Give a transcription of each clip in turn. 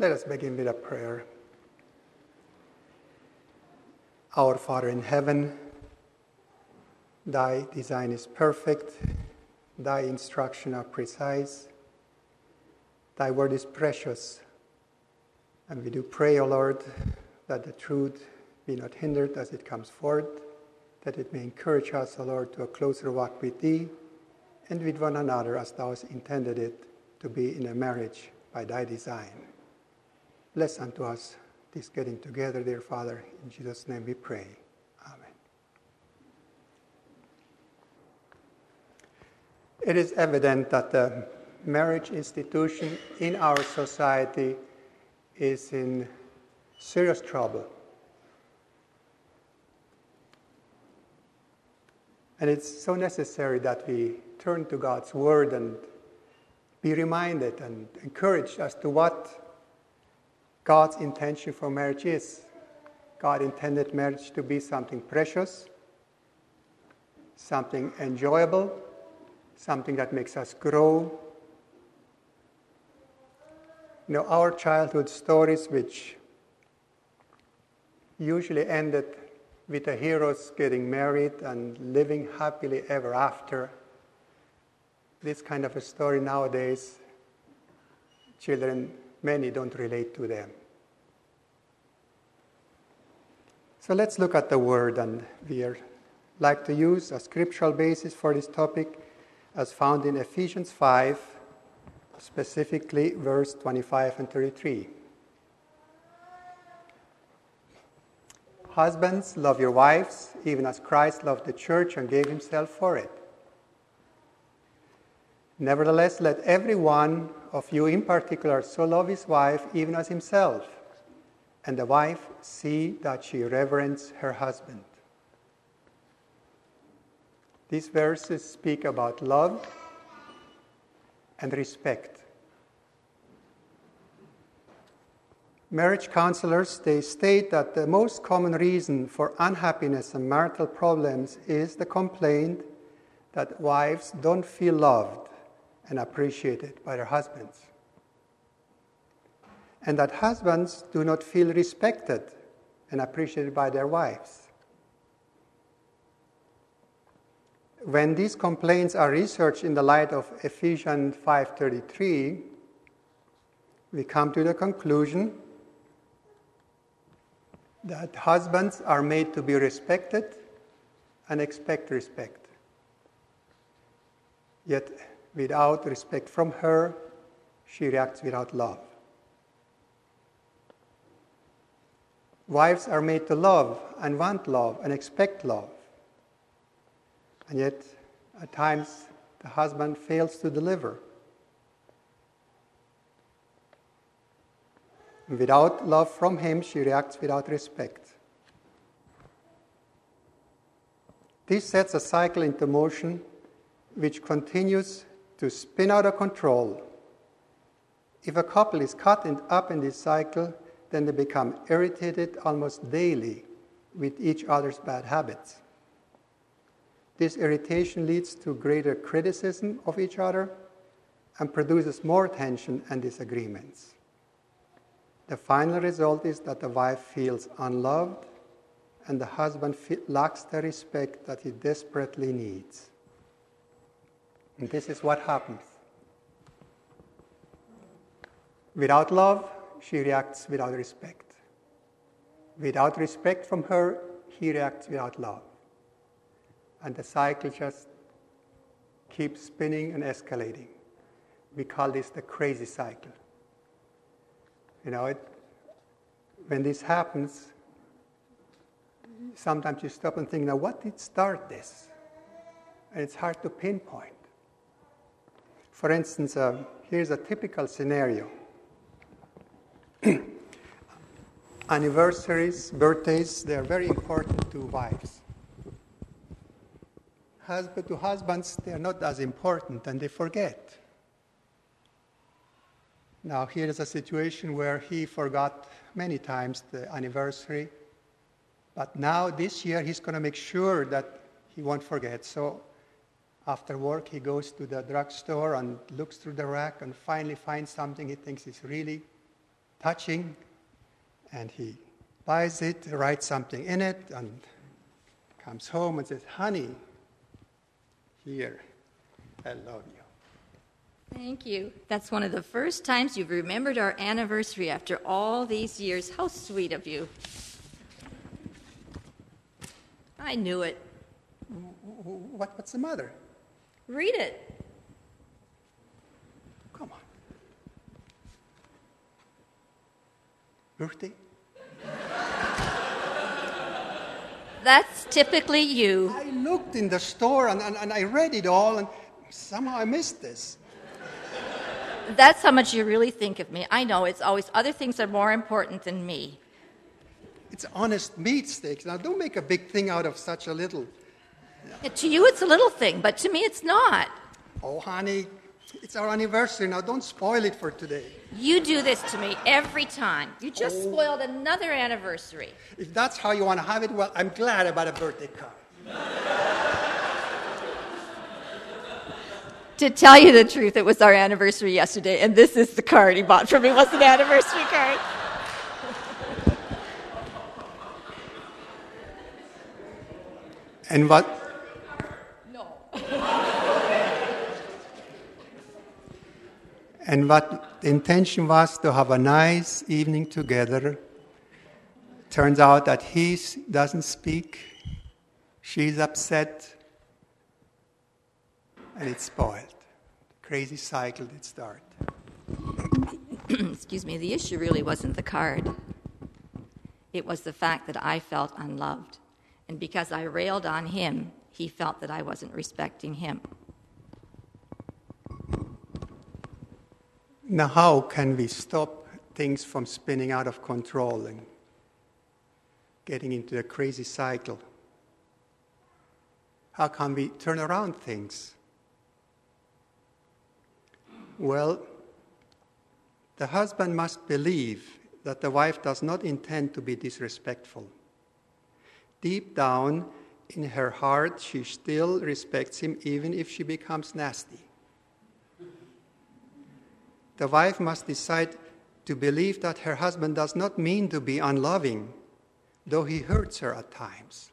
Let us begin with a prayer. Our Father in heaven, thy design is perfect, thy instruction are precise, thy word is precious. And we do pray, O Lord, that the truth be not hindered as it comes forth, that it may encourage us, O Lord, to a closer walk with thee and with one another as thou hast intended it to be in a marriage by thy design. Bless unto us this getting together, dear Father. In Jesus' name we pray. Amen. It is evident that the marriage institution in our society is in serious trouble. And it's so necessary that we turn to God's Word and be reminded and encouraged as to what God's intention for marriage is. God intended marriage to be something precious, something enjoyable, something that makes us grow. You know, our childhood stories, which usually ended with the heroes getting married and living happily ever after. This kind of a story nowadays, children, many don't relate to them. So let's look at the word, and we like to use a scriptural basis for this topic as found in Ephesians 5, specifically verse 25 and 33. Husbands, love your wives, even as Christ loved the church and gave himself for it. Nevertheless, let every one of you in particular so love his wife even as himself, and the wife see that she reverence her husband. These verses speak about love and respect. marriage counselors they state that the most common reason for unhappiness and marital problems is the complaint that wives don't feel loved and appreciated by their husbands and that husbands do not feel respected and appreciated by their wives when these complaints are researched in the light of Ephesians 5:33 we come to the conclusion that husbands are made to be respected and expect respect. Yet, without respect from her, she reacts without love. Wives are made to love and want love and expect love. And yet, at times, the husband fails to deliver. Without love from him, she reacts without respect. This sets a cycle into motion which continues to spin out of control. If a couple is caught up in this cycle, then they become irritated almost daily with each other's bad habits. This irritation leads to greater criticism of each other and produces more tension and disagreements. The final result is that the wife feels unloved and the husband lacks the respect that he desperately needs. And this is what happens. Without love, she reacts without respect. Without respect from her, he reacts without love. And the cycle just keeps spinning and escalating. We call this the crazy cycle. You know, it, when this happens, sometimes you stop and think, now what did start this? And it's hard to pinpoint. For instance, uh, here's a typical scenario anniversaries, birthdays, they are very important to wives. Husband to husbands, they are not as important and they forget. Now, here is a situation where he forgot many times the anniversary, but now this year he's going to make sure that he won't forget. So, after work, he goes to the drugstore and looks through the rack and finally finds something he thinks is really touching, and he buys it, writes something in it, and comes home and says, Honey, here, I love you. Thank you. That's one of the first times you've remembered our anniversary after all these years. How sweet of you. I knew it. What, what's the matter? Read it. Come on. Birthday? That's typically you. I looked in the store and, and, and I read it all, and somehow I missed this. That's how much you really think of me. I know it's always other things are more important than me. It's honest meat steaks. Now, don't make a big thing out of such a little. To you, it's a little thing, but to me, it's not. Oh, honey, it's our anniversary now. Don't spoil it for today. You do this to me every time. You just oh. spoiled another anniversary. If that's how you want to have it, well, I'm glad about a birthday card. To tell you the truth, it was our anniversary yesterday, and this is the card he bought for me. Was an anniversary card. And what? And what the intention was to have a nice evening together. Turns out that he doesn't speak, she's upset, and it's spoiled. Crazy cycle did start. Excuse me. The issue really wasn't the card. It was the fact that I felt unloved, and because I railed on him, he felt that I wasn't respecting him. Now, how can we stop things from spinning out of control and getting into a crazy cycle? How can we turn around things? Well, the husband must believe that the wife does not intend to be disrespectful. Deep down in her heart, she still respects him even if she becomes nasty. The wife must decide to believe that her husband does not mean to be unloving, though he hurts her at times.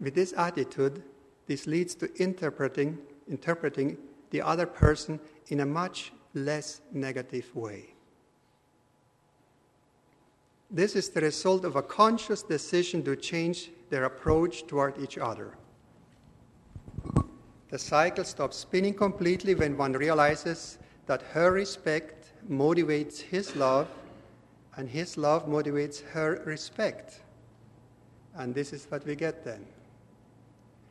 With this attitude, this leads to interpreting, interpreting the other person in a much less negative way. This is the result of a conscious decision to change their approach toward each other. The cycle stops spinning completely when one realizes that her respect motivates his love and his love motivates her respect. And this is what we get then.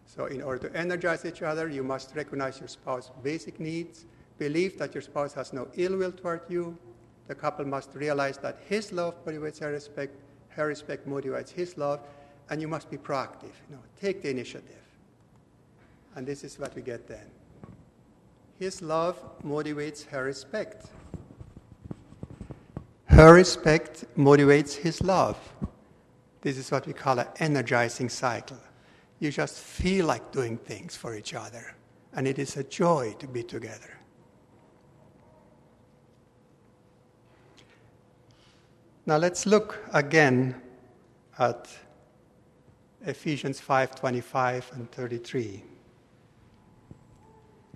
So, in order to energize each other, you must recognize your spouse's basic needs, believe that your spouse has no ill will toward you. The couple must realize that his love motivates her respect, her respect motivates his love, and you must be proactive. You know, take the initiative. And this is what we get then. His love motivates her respect. Her respect motivates his love. This is what we call an energizing cycle. You just feel like doing things for each other, and it is a joy to be together. Now let's look again at Ephesians 5:25 and 33.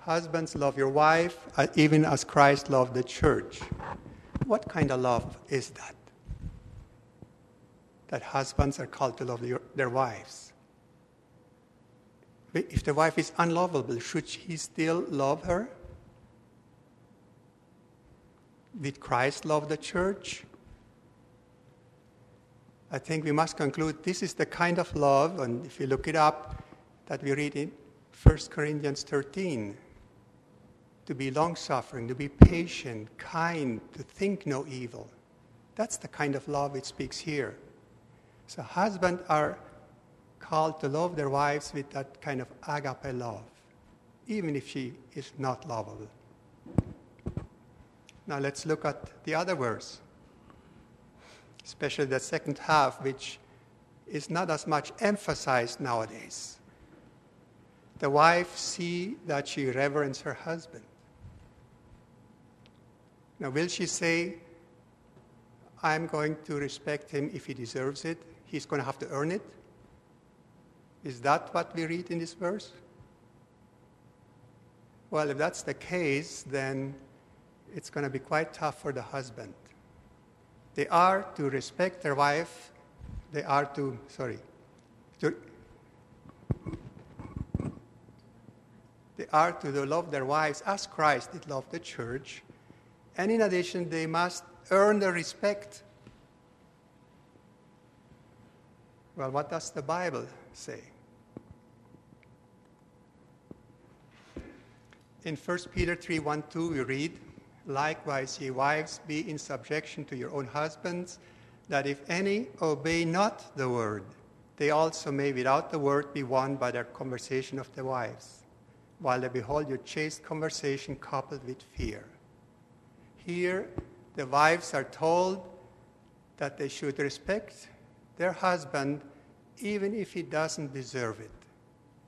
Husbands, love your wife, uh, even as Christ loved the church. What kind of love is that? That husbands are called to love their wives. If the wife is unlovable, should he still love her? Did Christ love the church? I think we must conclude this is the kind of love, and if you look it up, that we read in 1 Corinthians 13 to be long suffering, to be patient, kind, to think no evil. That's the kind of love it speaks here. So, husbands are called to love their wives with that kind of agape love, even if she is not lovable. Now, let's look at the other verse, especially the second half, which is not as much emphasized nowadays. The wife see that she reverence her husband. Now, will she say, I'm going to respect him if he deserves it? He's going to have to earn it? Is that what we read in this verse? Well, if that's the case, then it's going to be quite tough for the husband. They are to respect their wife, they are to, sorry, to, they are to love their wives as Christ did love the church. And in addition, they must earn the respect. Well, what does the Bible say? In 1 Peter 3 1 2, we read, Likewise, ye wives, be in subjection to your own husbands, that if any obey not the word, they also may without the word be won by their conversation of the wives, while they behold your chaste conversation coupled with fear. Here, the wives are told that they should respect their husband even if he doesn't deserve it.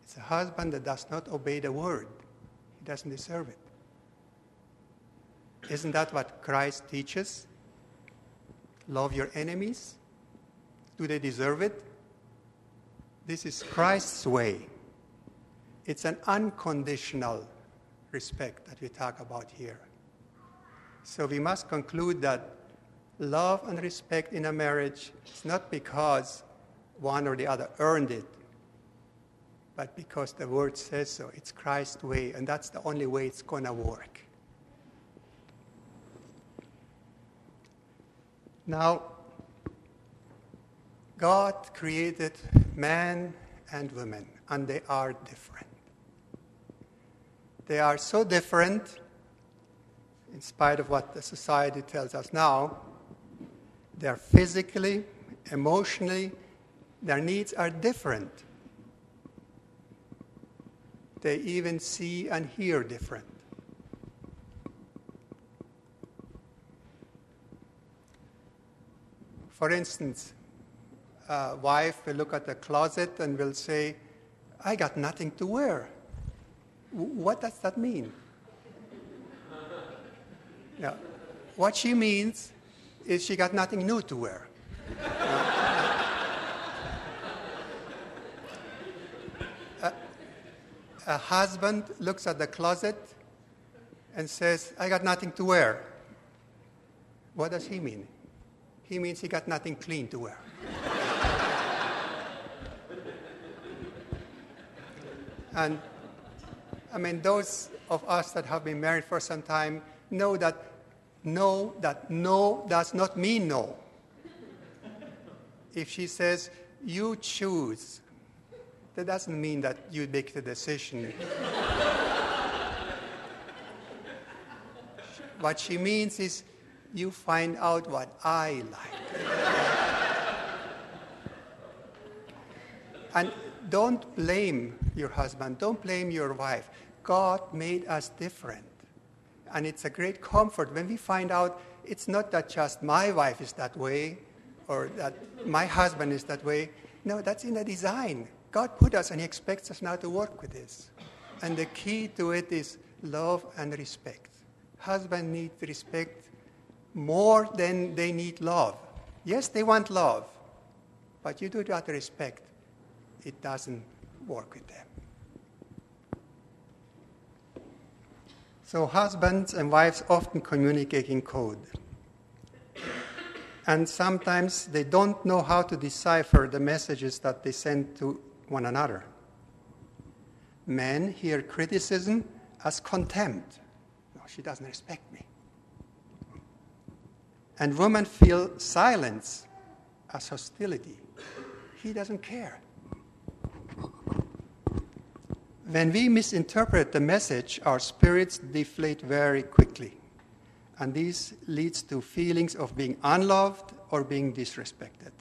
It's a husband that does not obey the word, he doesn't deserve it. Isn't that what Christ teaches? Love your enemies. Do they deserve it? This is Christ's way. It's an unconditional respect that we talk about here. So we must conclude that love and respect in a marriage is not because one or the other earned it, but because the word says so. It's Christ's way, and that's the only way it's going to work. Now, God created man and woman, and they are different. They are so different, in spite of what the society tells us now, they are physically, emotionally, their needs are different. They even see and hear different. For instance, a wife will look at the closet and will say, I got nothing to wear. What does that mean? yeah. What she means is she got nothing new to wear. a husband looks at the closet and says, I got nothing to wear. What does he mean? He means he got nothing clean to wear. and I mean, those of us that have been married for some time know that no, that no does not mean no. If she says, you choose, that doesn't mean that you make the decision. what she means is, you find out what I like. and don't blame your husband, don't blame your wife. God made us different. And it's a great comfort when we find out it's not that just my wife is that way or that my husband is that way. No, that's in the design. God put us and He expects us now to work with this. And the key to it is love and respect. Husband needs respect more than they need love. Yes, they want love, but you do it out of respect. It doesn't work with them. So, husbands and wives often communicate in code. And sometimes they don't know how to decipher the messages that they send to one another. Men hear criticism as contempt. No, she doesn't respect me and women feel silence as hostility. He doesn't care. When we misinterpret the message, our spirits deflate very quickly. And this leads to feelings of being unloved or being disrespected.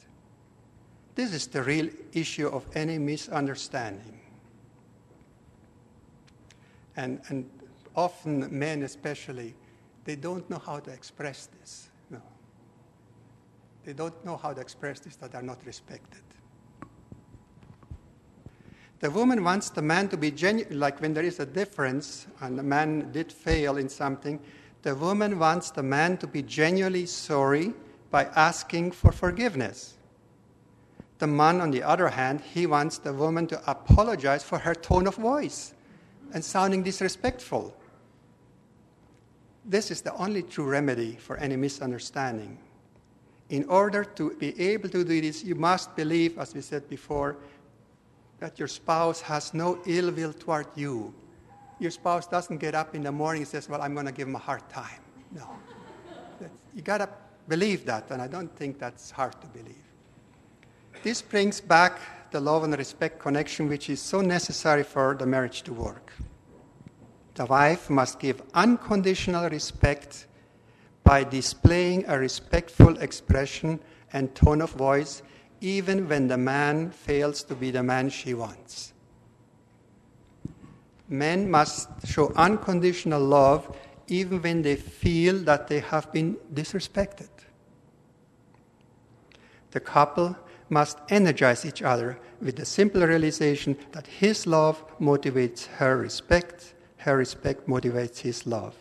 This is the real issue of any misunderstanding. And, and often, men especially, they don't know how to express this. They don't know how to express this, that are not respected. The woman wants the man to be genuine, like when there is a difference and the man did fail in something, the woman wants the man to be genuinely sorry by asking for forgiveness. The man, on the other hand, he wants the woman to apologize for her tone of voice and sounding disrespectful. This is the only true remedy for any misunderstanding. In order to be able to do this, you must believe, as we said before, that your spouse has no ill will toward you. Your spouse doesn't get up in the morning and says, Well, I'm going to give him a hard time. No. you got to believe that, and I don't think that's hard to believe. This brings back the love and respect connection, which is so necessary for the marriage to work. The wife must give unconditional respect by displaying a respectful expression and tone of voice, even when the man fails to be the man she wants. Men must show unconditional love even when they feel that they have been disrespected. The couple must energize each other with the simple realization that his love motivates her respect her respect motivates his love.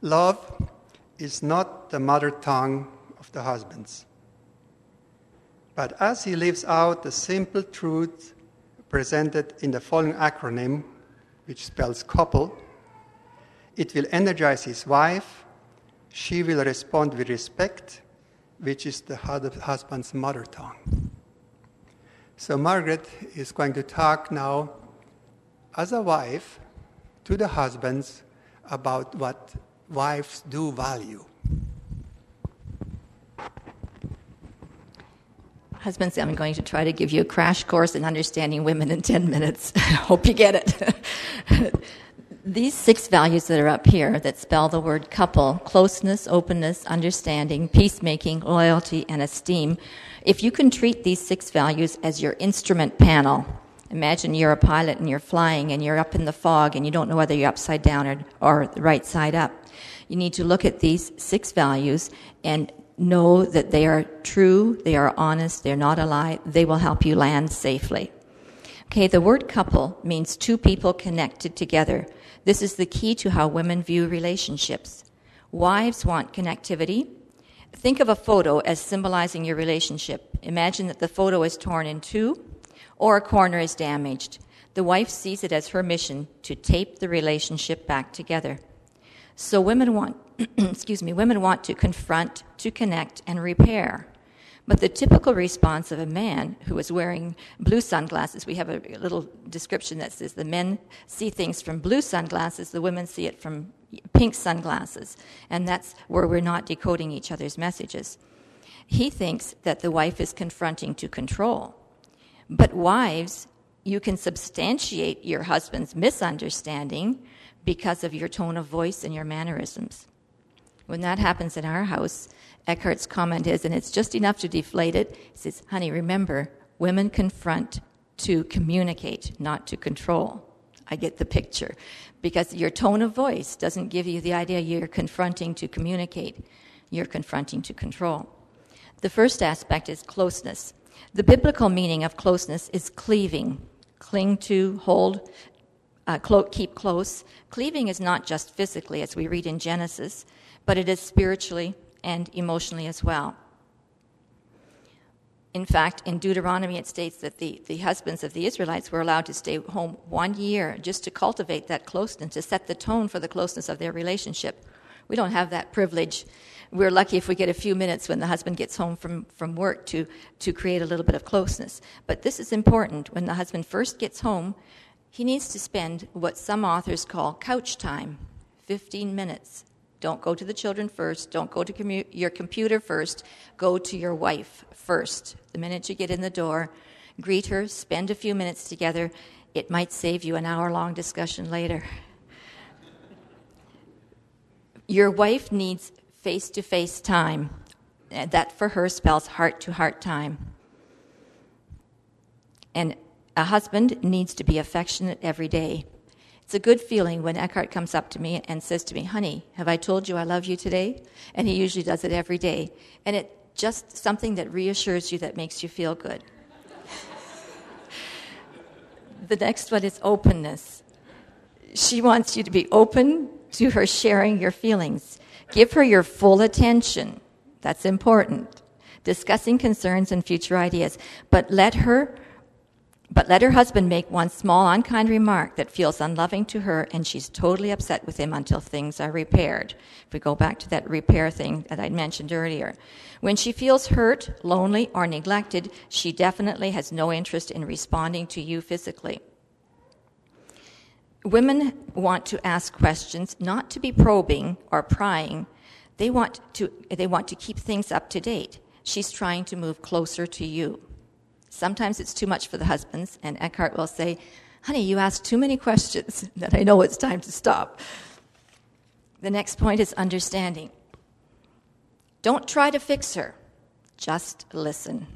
Love is not the mother tongue of the husbands. But as he lives out the simple truth presented in the following acronym, which spells couple, it will energize his wife. She will respond with respect, which is the husband's mother tongue. So, Margaret is going to talk now as a wife to the husbands about what wives do value. Husbands, I'm going to try to give you a crash course in understanding women in 10 minutes. Hope you get it. These six values that are up here that spell the word couple closeness, openness, understanding, peacemaking, loyalty, and esteem if you can treat these six values as your instrument panel, imagine you're a pilot and you're flying and you're up in the fog and you don't know whether you're upside down or, or right side up. You need to look at these six values and know that they are true, they are honest, they're not a lie, they will help you land safely. Okay, the word couple means two people connected together. This is the key to how women view relationships. Wives want connectivity, Think of a photo as symbolizing your relationship. Imagine that the photo is torn in two or a corner is damaged. The wife sees it as her mission to tape the relationship back together. So women want, excuse me, women want to confront, to connect, and repair. But the typical response of a man who is wearing blue sunglasses, we have a little description that says the men see things from blue sunglasses, the women see it from pink sunglasses. And that's where we're not decoding each other's messages. He thinks that the wife is confronting to control. But wives, you can substantiate your husband's misunderstanding because of your tone of voice and your mannerisms. When that happens in our house, Eckhart's comment is, and it's just enough to deflate it, he says, honey, remember, women confront to communicate, not to control. I get the picture. Because your tone of voice doesn't give you the idea you're confronting to communicate, you're confronting to control. The first aspect is closeness. The biblical meaning of closeness is cleaving, cling to, hold, uh, clo- keep close. Cleaving is not just physically, as we read in Genesis, but it is spiritually and emotionally as well. In fact, in Deuteronomy, it states that the, the husbands of the Israelites were allowed to stay home one year just to cultivate that closeness, to set the tone for the closeness of their relationship. We don't have that privilege. We're lucky if we get a few minutes when the husband gets home from, from work to, to create a little bit of closeness. But this is important. When the husband first gets home, he needs to spend what some authors call couch time 15 minutes don't go to the children first. Don't go to commu- your computer first. Go to your wife first. The minute you get in the door, greet her, spend a few minutes together. It might save you an hour long discussion later. Your wife needs face to face time. That for her spells heart to heart time. And a husband needs to be affectionate every day. It's a good feeling when Eckhart comes up to me and says to me, Honey, have I told you I love you today? And he usually does it every day. And it's just something that reassures you that makes you feel good. The next one is openness. She wants you to be open to her sharing your feelings. Give her your full attention. That's important. Discussing concerns and future ideas. But let her but let her husband make one small unkind remark that feels unloving to her, and she's totally upset with him until things are repaired. If we go back to that repair thing that I mentioned earlier. When she feels hurt, lonely, or neglected, she definitely has no interest in responding to you physically. Women want to ask questions not to be probing or prying. They want to, they want to keep things up to date. She's trying to move closer to you. Sometimes it's too much for the husbands, and Eckhart will say, Honey, you ask too many questions that I know it's time to stop. The next point is understanding. Don't try to fix her, just listen.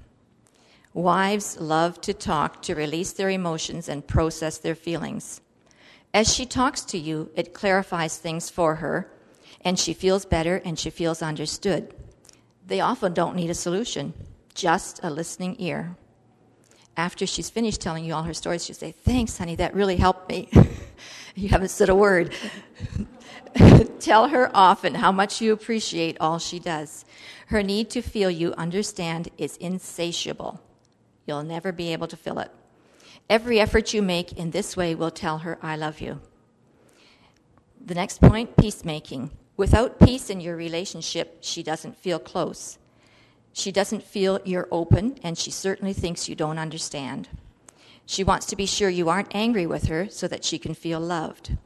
Wives love to talk to release their emotions and process their feelings. As she talks to you, it clarifies things for her, and she feels better and she feels understood. They often don't need a solution, just a listening ear after she's finished telling you all her stories, she'll say, Thanks, honey, that really helped me. you haven't said a word. Tell her often how much you appreciate all she does. Her need to feel you understand is insatiable. You'll never be able to fill it. Every effort you make in this way will tell her, I love you. The next point peacemaking. Without peace in your relationship, she doesn't feel close. She doesn't feel you're open, and she certainly thinks you don't understand. She wants to be sure you aren't angry with her so that she can feel loved.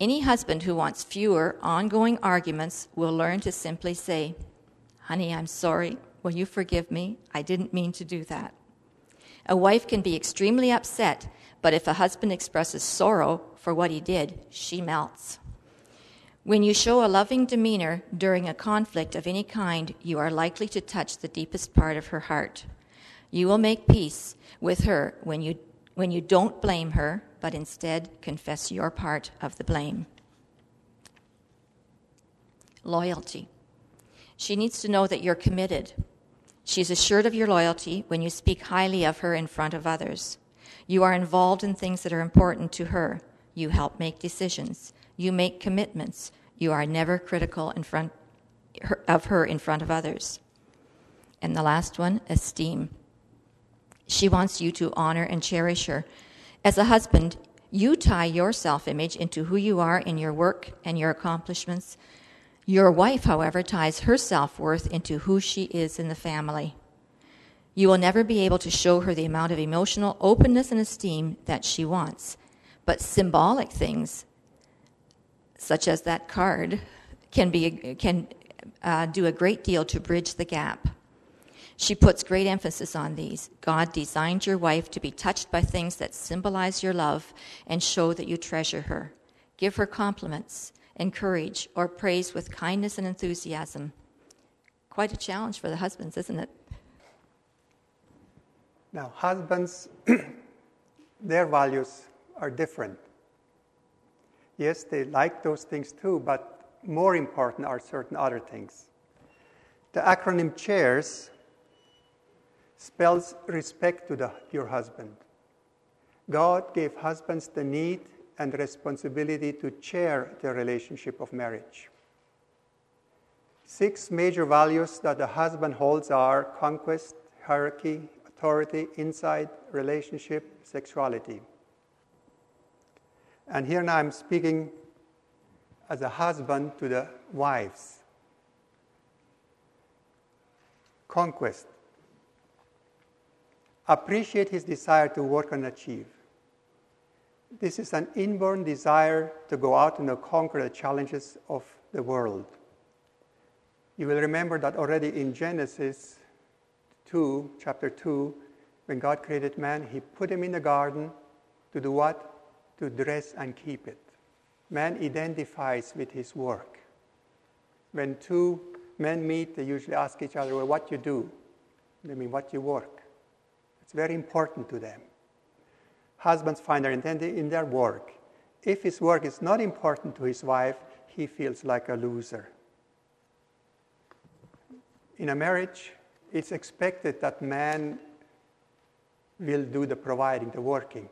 Any husband who wants fewer ongoing arguments will learn to simply say, Honey, I'm sorry. Will you forgive me? I didn't mean to do that. A wife can be extremely upset, but if a husband expresses sorrow for what he did, she melts. When you show a loving demeanor during a conflict of any kind, you are likely to touch the deepest part of her heart. You will make peace with her when you, when you don't blame her, but instead confess your part of the blame. Loyalty. She needs to know that you're committed. She's assured of your loyalty when you speak highly of her in front of others. You are involved in things that are important to her. You help make decisions. You make commitments. You are never critical in front of her in front of others. And the last one, esteem. She wants you to honor and cherish her. As a husband, you tie your self image into who you are in your work and your accomplishments. Your wife, however, ties her self worth into who she is in the family. You will never be able to show her the amount of emotional openness and esteem that she wants. But symbolic things such as that card, can, be, can uh, do a great deal to bridge the gap. She puts great emphasis on these. God designed your wife to be touched by things that symbolize your love and show that you treasure her. Give her compliments, encourage, or praise with kindness and enthusiasm. Quite a challenge for the husbands, isn't it? Now, husbands, their values are different. Yes, they like those things too, but more important are certain other things. The acronym CHAIRS spells respect to the, your husband. God gave husbands the need and responsibility to chair the relationship of marriage. Six major values that the husband holds are conquest, hierarchy, authority, insight, relationship, sexuality. And here now I'm speaking as a husband to the wives. Conquest. Appreciate his desire to work and achieve. This is an inborn desire to go out and conquer the challenges of the world. You will remember that already in Genesis 2, chapter 2, when God created man, he put him in the garden to do what? To dress and keep it. Man identifies with his work. When two men meet, they usually ask each other, Well, what you do? They mean, what you work. It's very important to them. Husbands find their identity in their work. If his work is not important to his wife, he feels like a loser. In a marriage, it's expected that man will do the providing, the working.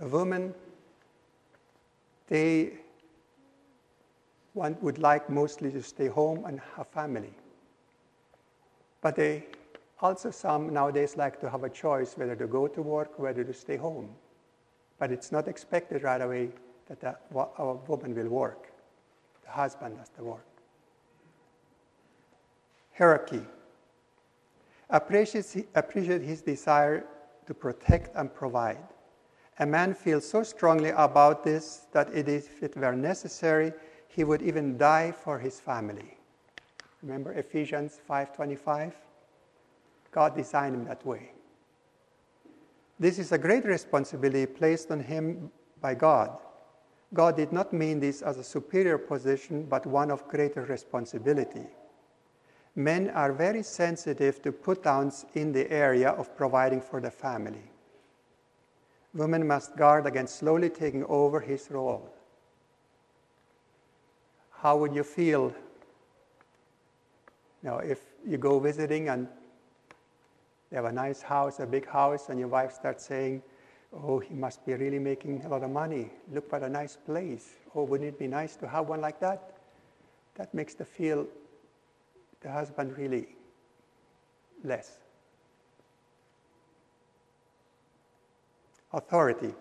A woman, they one would like mostly to stay home and have family. But they also some nowadays like to have a choice whether to go to work, whether to stay home. But it's not expected right away that a woman will work. The husband has to work. Hierarchy. Appreciate, appreciate his desire to protect and provide. A man feels so strongly about this that if it were necessary, he would even die for his family. Remember Ephesians 5:25? God designed him that way. This is a great responsibility placed on him by God. God did not mean this as a superior position, but one of greater responsibility. Men are very sensitive to put downs in the area of providing for the family. Women must guard against slowly taking over his role. How would you feel you know, if you go visiting and you have a nice house, a big house, and your wife starts saying, Oh, he must be really making a lot of money. Look what a nice place. Oh, wouldn't it be nice to have one like that? That makes the feel the husband really less. Authority.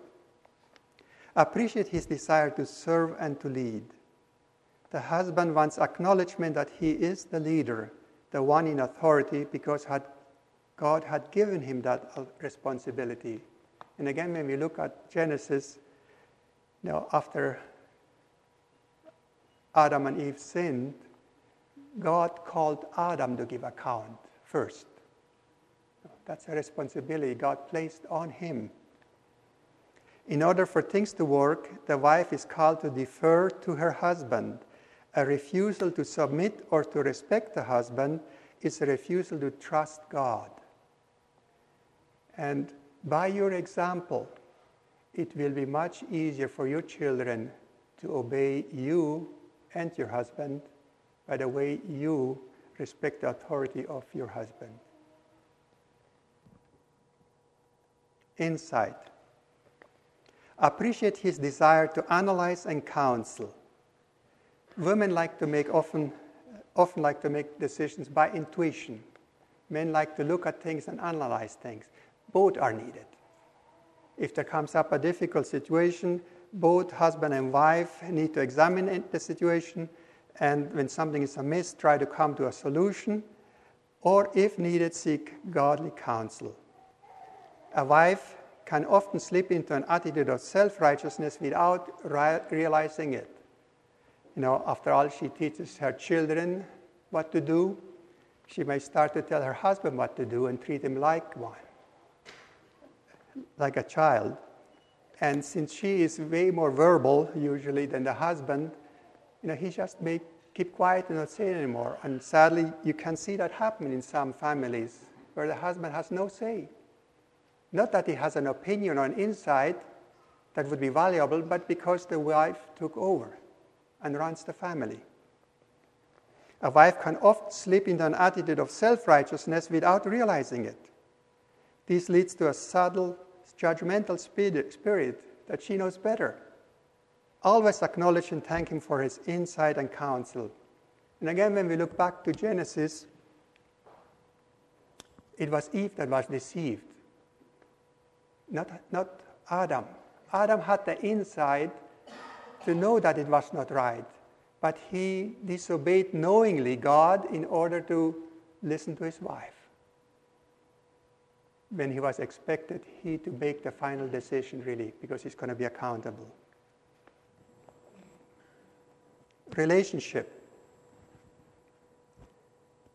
Appreciate his desire to serve and to lead. The husband wants acknowledgement that he is the leader, the one in authority, because had, God had given him that uh, responsibility. And again, when we look at Genesis, you know, after Adam and Eve sinned, God called Adam to give account first. That's a responsibility God placed on him. In order for things to work, the wife is called to defer to her husband. A refusal to submit or to respect the husband is a refusal to trust God. And by your example, it will be much easier for your children to obey you and your husband by the way you respect the authority of your husband. Insight. Appreciate his desire to analyze and counsel. Women like to make often, often like to make decisions by intuition. Men like to look at things and analyze things. Both are needed. If there comes up a difficult situation, both husband and wife need to examine the situation, and when something is amiss, try to come to a solution, or if needed, seek godly counsel. A wife can often slip into an attitude of self righteousness without realizing it. You know, after all, she teaches her children what to do. She may start to tell her husband what to do and treat him like one like a child. And since she is way more verbal usually than the husband, you know, he just may keep quiet and not say it anymore. And sadly, you can see that happen in some families where the husband has no say. Not that he has an opinion or an insight that would be valuable, but because the wife took over and runs the family. A wife can often slip into an attitude of self righteousness without realizing it. This leads to a subtle judgmental spirit that she knows better. Always acknowledge and thank Him for His insight and counsel. And again, when we look back to Genesis, it was Eve that was deceived, not, not Adam. Adam had the insight to know that it was not right, but he disobeyed knowingly God in order to listen to his wife when he was expected, he to make the final decision really, because he's going to be accountable. Relationship.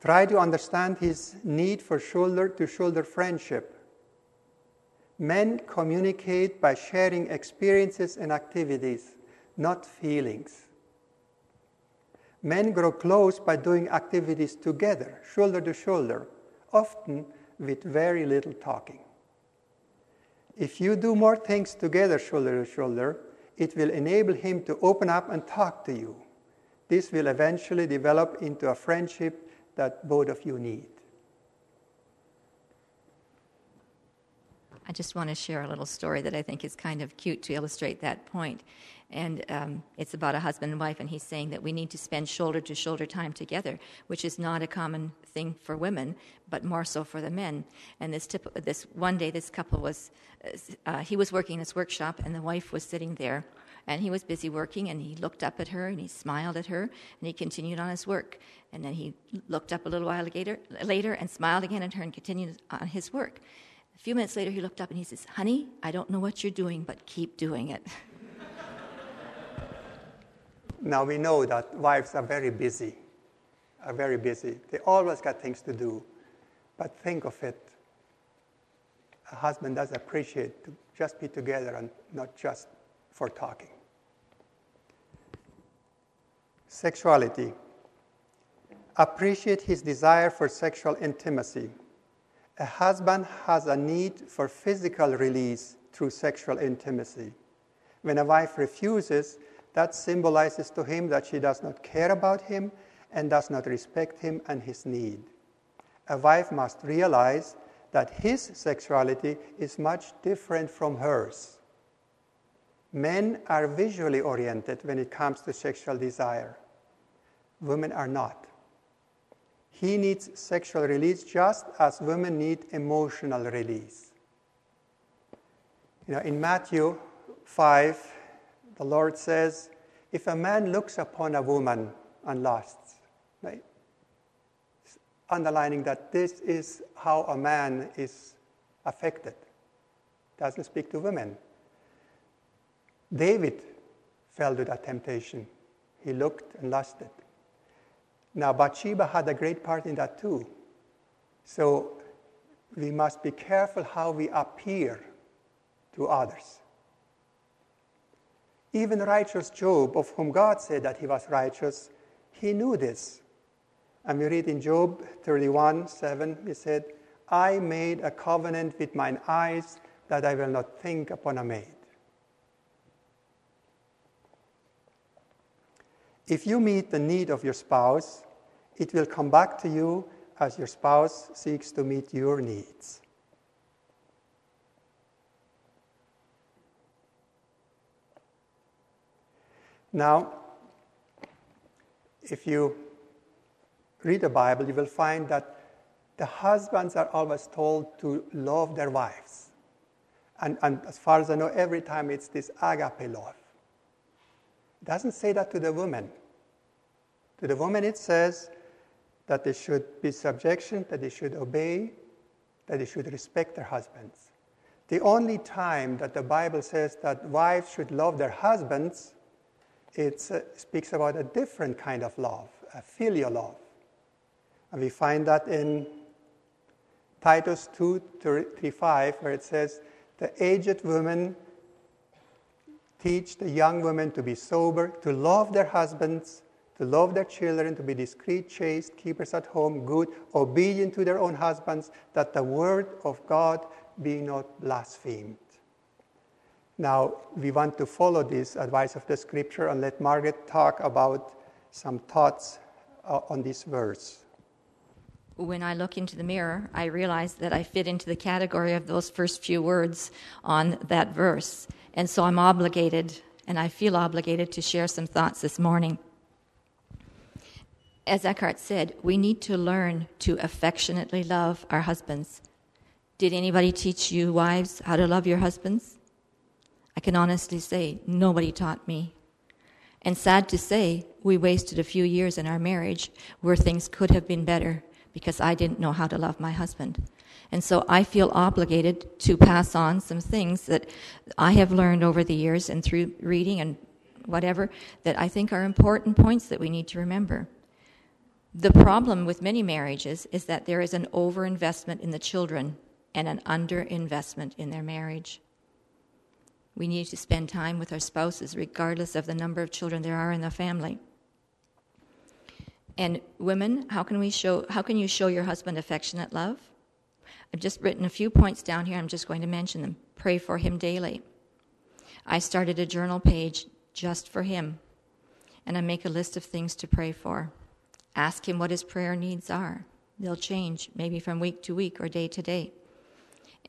Try to understand his need for shoulder to shoulder friendship. Men communicate by sharing experiences and activities, not feelings. Men grow close by doing activities together, shoulder to shoulder, often with very little talking. If you do more things together, shoulder to shoulder, it will enable him to open up and talk to you. This will eventually develop into a friendship that both of you need. I just want to share a little story that I think is kind of cute to illustrate that point. And um, it's about a husband and wife, and he's saying that we need to spend shoulder to shoulder time together, which is not a common thing for women, but more so for the men. And this, tip, this one day, this couple was, uh, he was working in his workshop, and the wife was sitting there, and he was busy working, and he looked up at her, and he smiled at her, and he continued on his work. And then he looked up a little while later, later and smiled again at her and continued on his work. A few minutes later, he looked up and he says, Honey, I don't know what you're doing, but keep doing it. Now we know that wives are very busy, are very busy. They always got things to do. But think of it. A husband does appreciate to just be together and not just for talking. Sexuality. Appreciate his desire for sexual intimacy. A husband has a need for physical release through sexual intimacy. When a wife refuses, that symbolizes to him that she does not care about him and does not respect him and his need. A wife must realize that his sexuality is much different from hers. Men are visually oriented when it comes to sexual desire. Women are not. He needs sexual release just as women need emotional release. You know, in Matthew 5, the Lord says, if a man looks upon a woman and lusts, right? Underlining that this is how a man is affected. Doesn't speak to women. David fell to that temptation. He looked and lusted. Now, Bathsheba had a great part in that too. So we must be careful how we appear to others. Even righteous Job, of whom God said that he was righteous, he knew this. And we read in Job 31 7, he said, I made a covenant with mine eyes that I will not think upon a maid. If you meet the need of your spouse, it will come back to you as your spouse seeks to meet your needs. Now, if you read the Bible, you will find that the husbands are always told to love their wives. And, and as far as I know, every time it's this agape love. It doesn't say that to the women. To the woman, it says that they should be subjection, that they should obey, that they should respect their husbands. The only time that the Bible says that wives should love their husbands it uh, speaks about a different kind of love, a filial love. And we find that in Titus 2 3, 5, where it says, The aged women teach the young women to be sober, to love their husbands, to love their children, to be discreet, chaste, keepers at home, good, obedient to their own husbands, that the word of God be not blasphemed. Now, we want to follow this advice of the scripture and let Margaret talk about some thoughts uh, on this verse. When I look into the mirror, I realize that I fit into the category of those first few words on that verse. And so I'm obligated, and I feel obligated to share some thoughts this morning. As Eckhart said, we need to learn to affectionately love our husbands. Did anybody teach you, wives, how to love your husbands? I can honestly say nobody taught me. And sad to say, we wasted a few years in our marriage where things could have been better because I didn't know how to love my husband. And so I feel obligated to pass on some things that I have learned over the years and through reading and whatever that I think are important points that we need to remember. The problem with many marriages is that there is an overinvestment in the children and an underinvestment in their marriage. We need to spend time with our spouses, regardless of the number of children there are in the family. And women, how can we show? How can you show your husband affectionate love? I've just written a few points down here. I'm just going to mention them. Pray for him daily. I started a journal page just for him, and I make a list of things to pray for. Ask him what his prayer needs are. They'll change, maybe from week to week or day to day.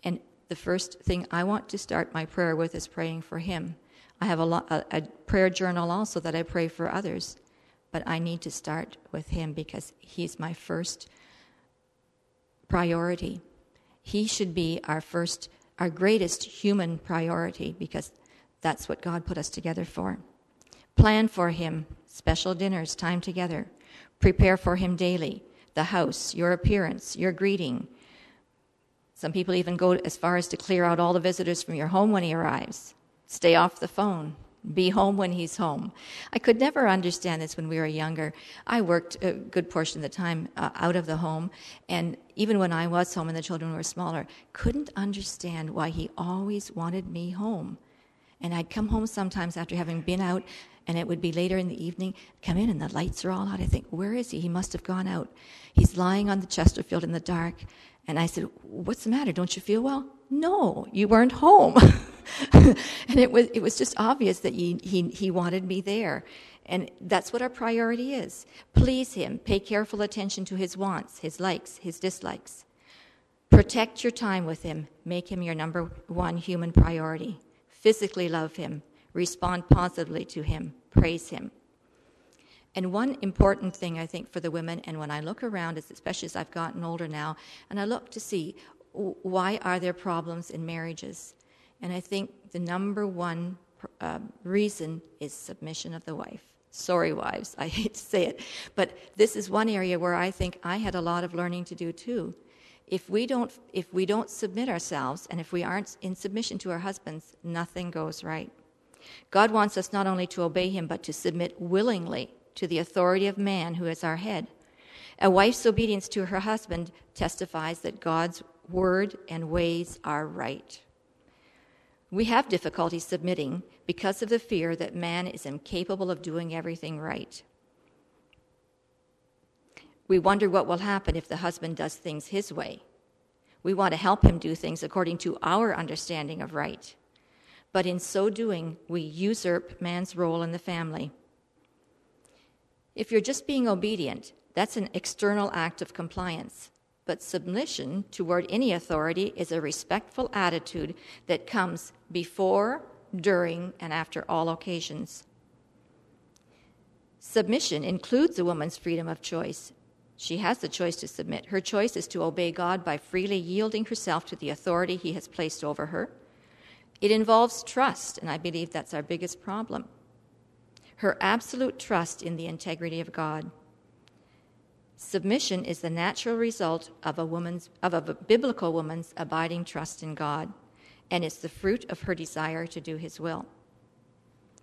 And the first thing I want to start my prayer with is praying for him. I have a, lo- a, a prayer journal also that I pray for others, but I need to start with him because he's my first priority. He should be our first, our greatest human priority because that's what God put us together for. Plan for him special dinners, time together. Prepare for him daily the house, your appearance, your greeting. Some people even go as far as to clear out all the visitors from your home when he arrives. Stay off the phone. Be home when he's home. I could never understand this when we were younger. I worked a good portion of the time uh, out of the home, and even when I was home and the children were smaller, couldn't understand why he always wanted me home. And I'd come home sometimes after having been out, and it would be later in the evening, come in and the lights are all out. I think, where is he? He must have gone out. He's lying on the Chesterfield in the dark. And I said, What's the matter? Don't you feel well? No, you weren't home. and it was, it was just obvious that he, he, he wanted me there. And that's what our priority is. Please him. Pay careful attention to his wants, his likes, his dislikes. Protect your time with him. Make him your number one human priority. Physically love him. Respond positively to him. Praise him. And one important thing I think for the women, and when I look around, especially as I've gotten older now, and I look to see why are there problems in marriages, and I think the number one uh, reason is submission of the wife. Sorry, wives, I hate to say it, but this is one area where I think I had a lot of learning to do too. If we don't, if we don't submit ourselves, and if we aren't in submission to our husbands, nothing goes right. God wants us not only to obey Him, but to submit willingly to the authority of man who is our head. A wife's obedience to her husband testifies that God's word and ways are right. We have difficulty submitting because of the fear that man is incapable of doing everything right. We wonder what will happen if the husband does things his way. We want to help him do things according to our understanding of right. But in so doing, we usurp man's role in the family. If you're just being obedient, that's an external act of compliance. But submission toward any authority is a respectful attitude that comes before, during, and after all occasions. Submission includes a woman's freedom of choice. She has the choice to submit. Her choice is to obey God by freely yielding herself to the authority He has placed over her. It involves trust, and I believe that's our biggest problem her absolute trust in the integrity of God. Submission is the natural result of a woman's of a biblical woman's abiding trust in God, and it's the fruit of her desire to do his will.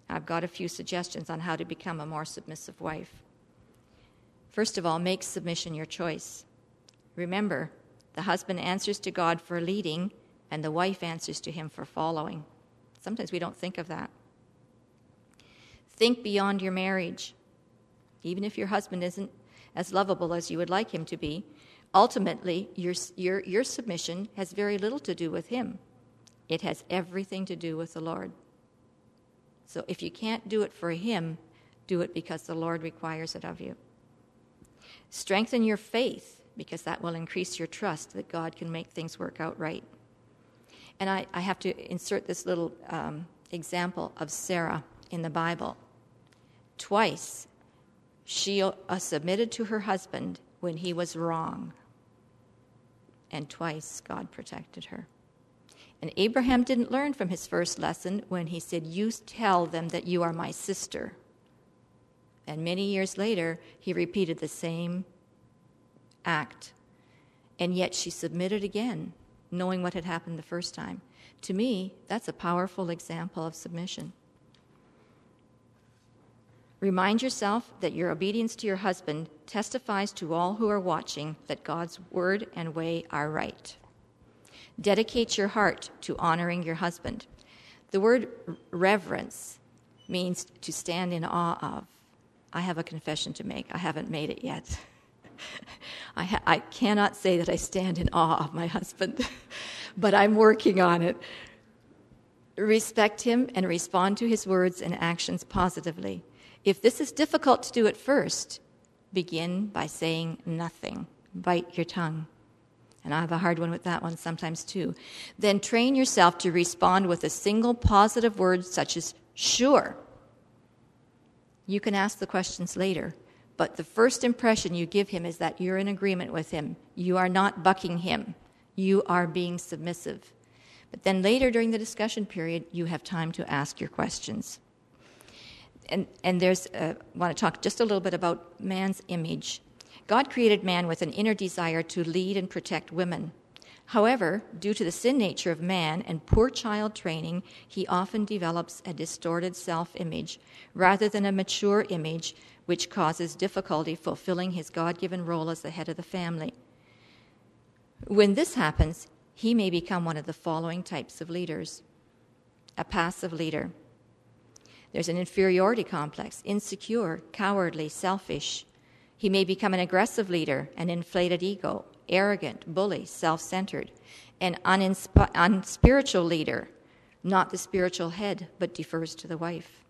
I've got a few suggestions on how to become a more submissive wife. First of all, make submission your choice. Remember, the husband answers to God for leading, and the wife answers to him for following. Sometimes we don't think of that. Think beyond your marriage. Even if your husband isn't as lovable as you would like him to be, ultimately, your, your, your submission has very little to do with him. It has everything to do with the Lord. So if you can't do it for him, do it because the Lord requires it of you. Strengthen your faith because that will increase your trust that God can make things work out right. And I, I have to insert this little um, example of Sarah in the Bible. Twice she uh, submitted to her husband when he was wrong, and twice God protected her. And Abraham didn't learn from his first lesson when he said, You tell them that you are my sister. And many years later, he repeated the same act. And yet she submitted again, knowing what had happened the first time. To me, that's a powerful example of submission. Remind yourself that your obedience to your husband testifies to all who are watching that God's word and way are right. Dedicate your heart to honoring your husband. The word reverence means to stand in awe of. I have a confession to make. I haven't made it yet. I, ha- I cannot say that I stand in awe of my husband, but I'm working on it. Respect him and respond to his words and actions positively. If this is difficult to do at first, begin by saying nothing. Bite your tongue. and I have a hard one with that one sometimes too, then train yourself to respond with a single positive word such as sure. You can ask the questions later, but the first impression you give him is that you're in agreement with him. You are not bucking him, you are being submissive. But then later during the discussion period, you have time to ask your questions. And, and there's, uh, I want to talk just a little bit about man's image. God created man with an inner desire to lead and protect women. However, due to the sin nature of man and poor child training, he often develops a distorted self image rather than a mature image, which causes difficulty fulfilling his God given role as the head of the family. When this happens, he may become one of the following types of leaders a passive leader. There's an inferiority complex, insecure, cowardly, selfish. He may become an aggressive leader, an inflated ego, arrogant, bully, self centered, an unspiritual leader, not the spiritual head, but defers to the wife.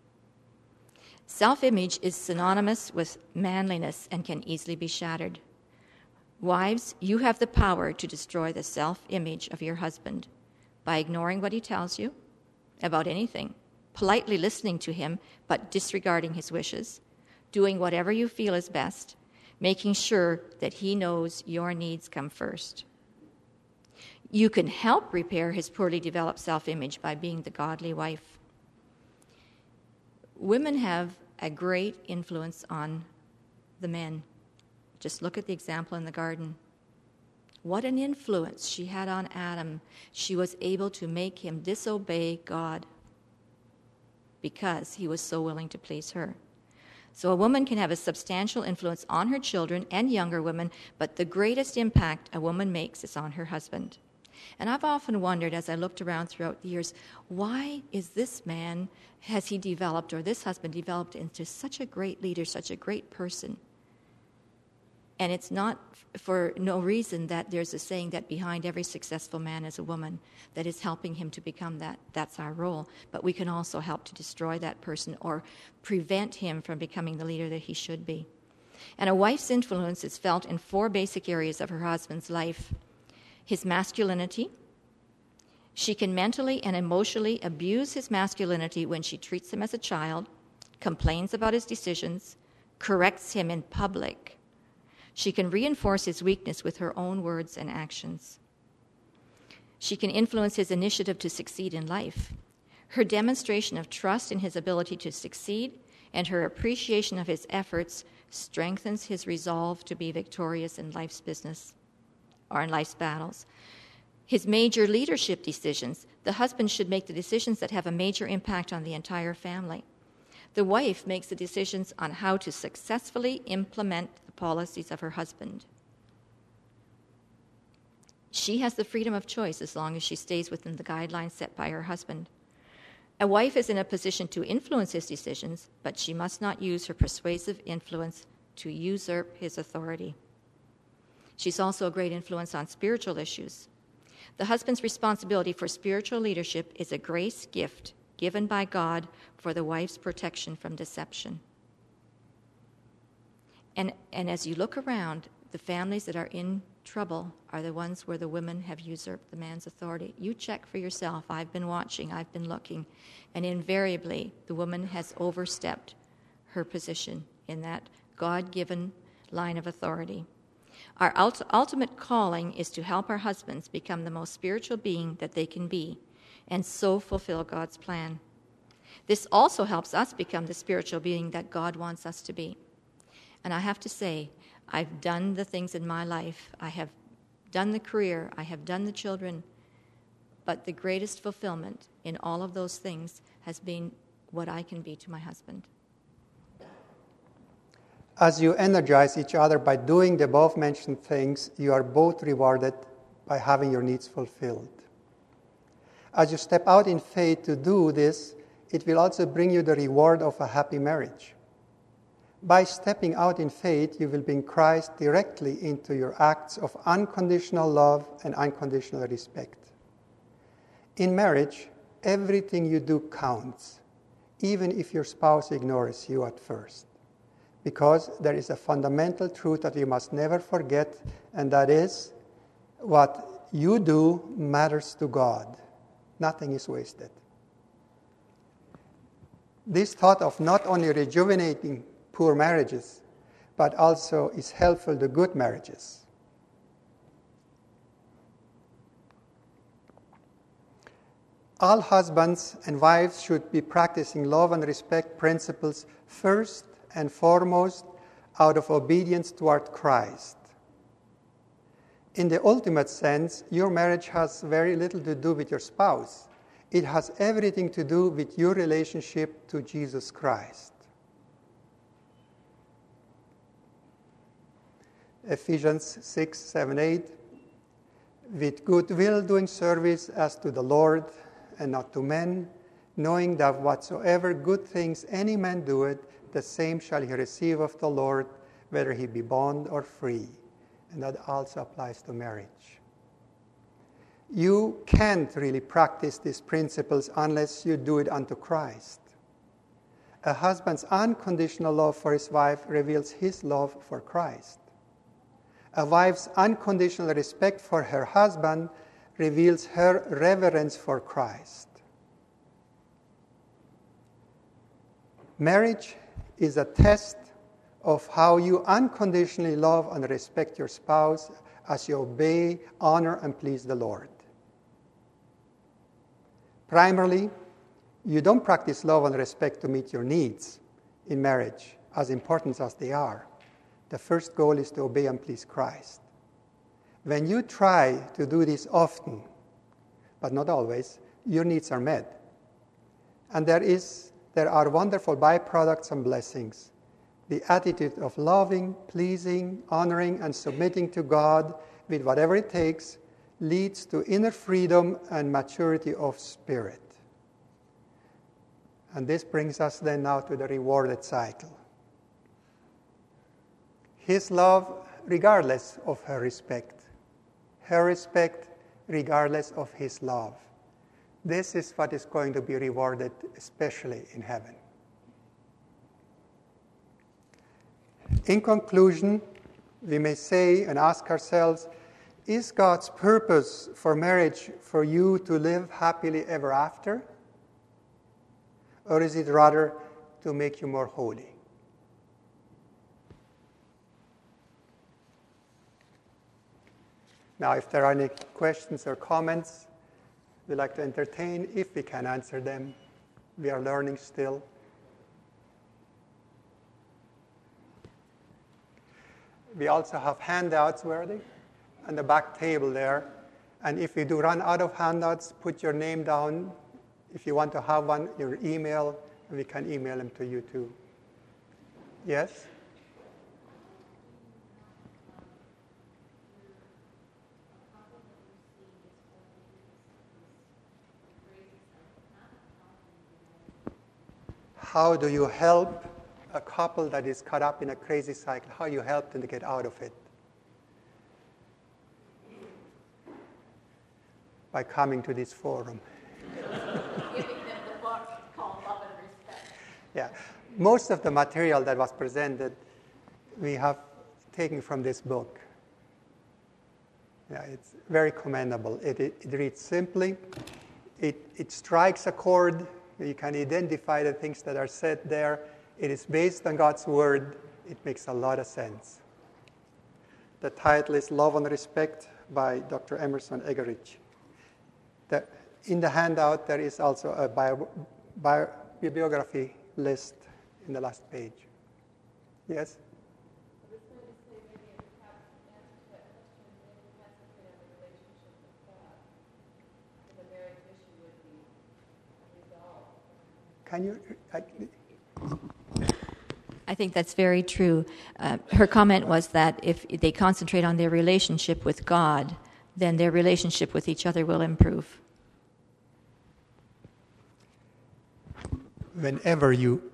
Self image is synonymous with manliness and can easily be shattered. Wives, you have the power to destroy the self image of your husband by ignoring what he tells you about anything, politely listening to him but disregarding his wishes, doing whatever you feel is best, making sure that he knows your needs come first. You can help repair his poorly developed self image by being the godly wife. Women have a great influence on the men. Just look at the example in the garden. What an influence she had on Adam. She was able to make him disobey God because he was so willing to please her. So a woman can have a substantial influence on her children and younger women, but the greatest impact a woman makes is on her husband. And I've often wondered as I looked around throughout the years, why is this man, has he developed, or this husband developed into such a great leader, such a great person? And it's not for no reason that there's a saying that behind every successful man is a woman that is helping him to become that. That's our role. But we can also help to destroy that person or prevent him from becoming the leader that he should be. And a wife's influence is felt in four basic areas of her husband's life his masculinity. She can mentally and emotionally abuse his masculinity when she treats him as a child, complains about his decisions, corrects him in public she can reinforce his weakness with her own words and actions. She can influence his initiative to succeed in life. Her demonstration of trust in his ability to succeed and her appreciation of his efforts strengthens his resolve to be victorious in life's business or in life's battles. His major leadership decisions, the husband should make the decisions that have a major impact on the entire family. The wife makes the decisions on how to successfully implement the policies of her husband. She has the freedom of choice as long as she stays within the guidelines set by her husband. A wife is in a position to influence his decisions, but she must not use her persuasive influence to usurp his authority. She's also a great influence on spiritual issues. The husband's responsibility for spiritual leadership is a grace gift given by God for the wife's protection from deception. And, and as you look around, the families that are in trouble are the ones where the women have usurped the man's authority. You check for yourself. I've been watching, I've been looking, and invariably the woman has overstepped her position in that God given line of authority. Our ult- ultimate calling is to help our husbands become the most spiritual being that they can be and so fulfill God's plan. This also helps us become the spiritual being that God wants us to be. And I have to say, I've done the things in my life. I have done the career, I have done the children, but the greatest fulfillment in all of those things has been what I can be to my husband. As you energize each other by doing the above mentioned things, you are both rewarded by having your needs fulfilled. As you step out in faith to do this, it will also bring you the reward of a happy marriage. By stepping out in faith, you will bring Christ directly into your acts of unconditional love and unconditional respect. In marriage, everything you do counts, even if your spouse ignores you at first. Because there is a fundamental truth that you must never forget, and that is what you do matters to God. Nothing is wasted. This thought of not only rejuvenating poor marriages, but also is helpful to good marriages. All husbands and wives should be practicing love and respect principles first and foremost out of obedience toward Christ. In the ultimate sense, your marriage has very little to do with your spouse. It has everything to do with your relationship to Jesus Christ. Ephesians 6, 7, 8. With good will doing service as to the Lord and not to men, knowing that whatsoever good things any man doeth, the same shall he receive of the Lord, whether he be bond or free. And that also applies to marriage. You can't really practice these principles unless you do it unto Christ. A husband's unconditional love for his wife reveals his love for Christ. A wife's unconditional respect for her husband reveals her reverence for Christ. Marriage is a test of how you unconditionally love and respect your spouse as you obey, honor, and please the Lord. Primarily, you don't practice love and respect to meet your needs in marriage, as important as they are. The first goal is to obey and please Christ. When you try to do this often, but not always, your needs are met. And there, is, there are wonderful byproducts and blessings. The attitude of loving, pleasing, honoring, and submitting to God with whatever it takes leads to inner freedom and maturity of spirit. And this brings us then now to the rewarded cycle. His love, regardless of her respect her respect regardless of his love. This is what is going to be rewarded, especially in heaven. In conclusion, we may say and ask ourselves is God's purpose for marriage for you to live happily ever after? Or is it rather to make you more holy? Now, if there are any questions or comments we'd like to entertain, if we can answer them, we are learning still. We also have handouts, are they? On the back table there. And if you do run out of handouts, put your name down. If you want to have one, your email, and we can email them to you too. Yes? How do you help a couple that is caught up in a crazy cycle? How you help them to get out of it? By coming to this forum. yeah, most of the material that was presented, we have taken from this book. Yeah, it's very commendable. It, it, it reads simply. It, it strikes a chord you can identify the things that are said there. It is based on God's Word. It makes a lot of sense. The title is Love and Respect by Dr. Emerson Eggerichs. The, in the handout, there is also a bio, bio, bibliography list in the last page. Yes? Can you? I, I think that's very true. Uh, her comment was that if they concentrate on their relationship with God, then their relationship with each other will improve. Whenever you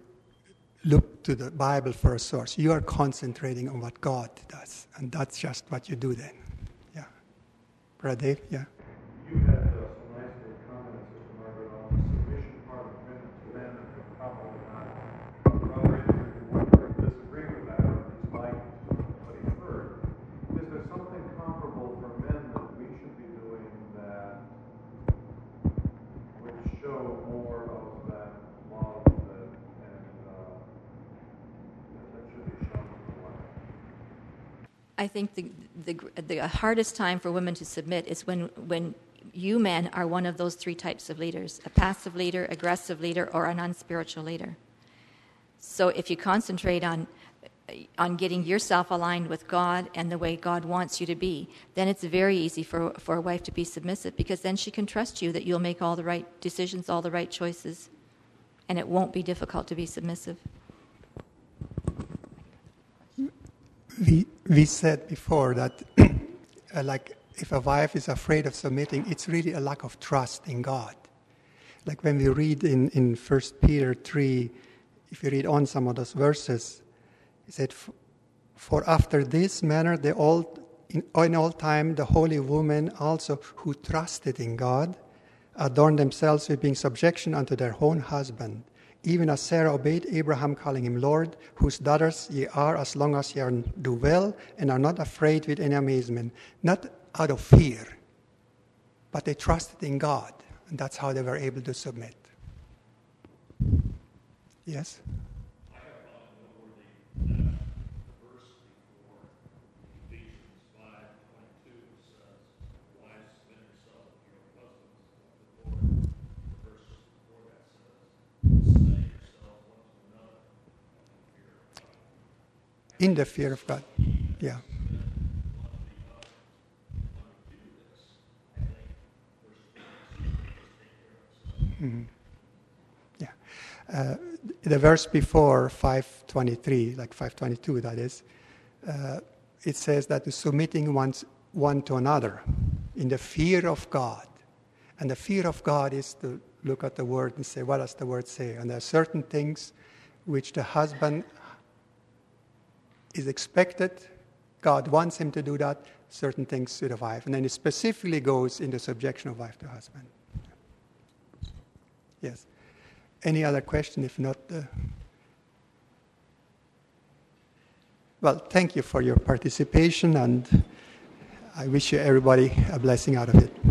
look to the Bible for a source, you are concentrating on what God does, and that's just what you do then. Yeah. Brother Dave, yeah. I think the, the, the hardest time for women to submit is when, when you men are one of those three types of leaders a passive leader, aggressive leader, or an unspiritual leader. So if you concentrate on, on getting yourself aligned with God and the way God wants you to be, then it's very easy for, for a wife to be submissive because then she can trust you that you'll make all the right decisions, all the right choices, and it won't be difficult to be submissive. We, we said before that, uh, like, if a wife is afraid of submitting, it's really a lack of trust in God. Like when we read in, in 1 Peter 3, if you read on some of those verses, he said, For after this manner, the old, in, in all time, the holy women also who trusted in God adorned themselves with being subjection unto their own husband even as Sarah obeyed Abraham, calling him Lord, whose daughters ye are, as long as ye are, do well and are not afraid with any amazement, not out of fear, but they trusted in God, and that's how they were able to submit. Yes? In the fear of God. Yeah. Mm-hmm. Yeah. Uh, the verse before 523, like 522, that is, uh, it says that the submitting one's, one to another in the fear of God. And the fear of God is to look at the word and say, what does the word say? And there are certain things which the husband is expected. God wants him to do that, certain things to the wife. And then it specifically goes in the subjection of wife to husband. Yes. Any other question? If not, uh... well, thank you for your participation, and I wish you everybody a blessing out of it.